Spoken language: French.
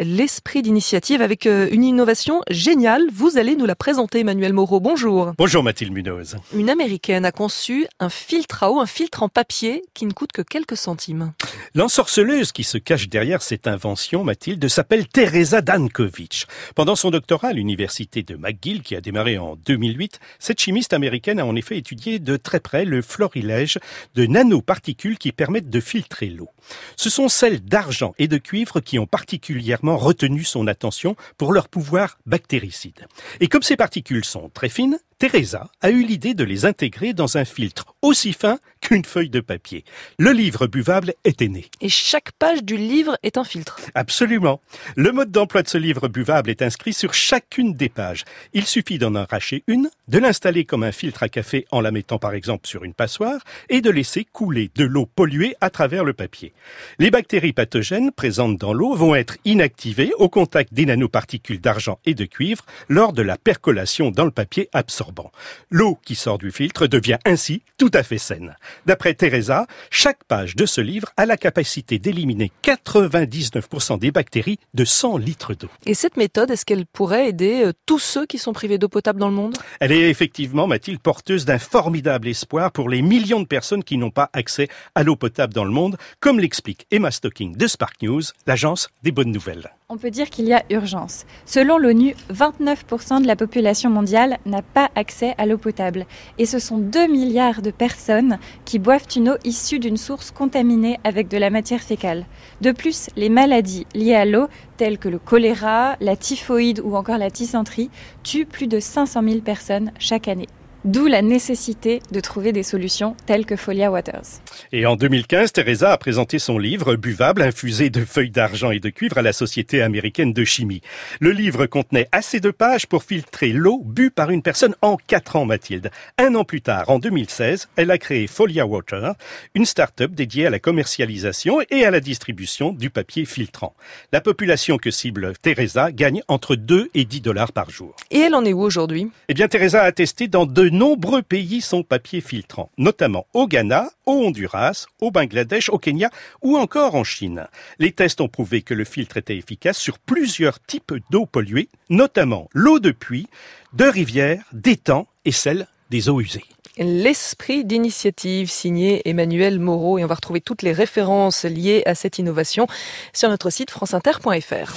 l'esprit d'initiative avec euh, une innovation géniale. Vous allez nous la présenter, Emmanuel Moreau. Bonjour. Bonjour Mathilde Munoz. Une américaine a conçu un filtre à eau, un filtre en papier qui ne coûte que quelques centimes. L'ensorceleuse qui se cache derrière cette invention, Mathilde, s'appelle Teresa Dankovic. Pendant son doctorat à l'université de McGill, qui a démarré en 2008, cette chimiste américaine a en effet étudié de très près le florilège de nanoparticules qui permettent de filtrer l'eau. Ce sont celles d'argent et de cuivre qui ont particulièrement retenu son attention pour leur pouvoir bactéricide. Et comme ces particules sont très fines, Teresa a eu l'idée de les intégrer dans un filtre aussi fin qu'une feuille de papier. Le livre buvable était né. Et chaque page du livre est un filtre. Absolument. Le mode d'emploi de ce livre buvable est inscrit sur chacune des pages. Il suffit d'en arracher une, de l'installer comme un filtre à café en la mettant par exemple sur une passoire et de laisser couler de l'eau polluée à travers le papier. Les bactéries pathogènes présentes dans l'eau vont être inactivées au contact des nanoparticules d'argent et de cuivre lors de la percolation dans le papier absorbé. L'eau qui sort du filtre devient ainsi tout à fait saine. D'après Teresa, chaque page de ce livre a la capacité d'éliminer 99% des bactéries de 100 litres d'eau. Et cette méthode, est-ce qu'elle pourrait aider euh, tous ceux qui sont privés d'eau potable dans le monde? Elle est effectivement, Mathilde, porteuse d'un formidable espoir pour les millions de personnes qui n'ont pas accès à l'eau potable dans le monde, comme l'explique Emma Stocking de Spark News, l'agence des bonnes nouvelles. On peut dire qu'il y a urgence. Selon l'ONU, 29% de la population mondiale n'a pas accès à l'eau potable. Et ce sont 2 milliards de personnes qui boivent une eau issue d'une source contaminée avec de la matière fécale. De plus, les maladies liées à l'eau, telles que le choléra, la typhoïde ou encore la dysenterie, tuent plus de 500 000 personnes chaque année. D'où la nécessité de trouver des solutions telles que Folia Waters. Et en 2015, Teresa a présenté son livre Buvable, infusé de feuilles d'argent et de cuivre à la Société américaine de chimie. Le livre contenait assez de pages pour filtrer l'eau bue par une personne en quatre ans, Mathilde. Un an plus tard, en 2016, elle a créé Folia Water, une start-up dédiée à la commercialisation et à la distribution du papier filtrant. La population que cible Teresa gagne entre 2 et 10 dollars par jour. Et elle en est où aujourd'hui? Eh bien, Teresa a testé dans deux nombreux pays son papier filtrant, notamment au Ghana, au Honduras, au Bangladesh, au Kenya ou encore en Chine. Les tests ont prouvé que le filtre était efficace sur plusieurs types d'eau polluée, notamment l'eau de puits, de rivières, d'étangs et celle des eaux usées. L'esprit d'initiative signé Emmanuel Moreau et on va retrouver toutes les références liées à cette innovation sur notre site franceinter.fr.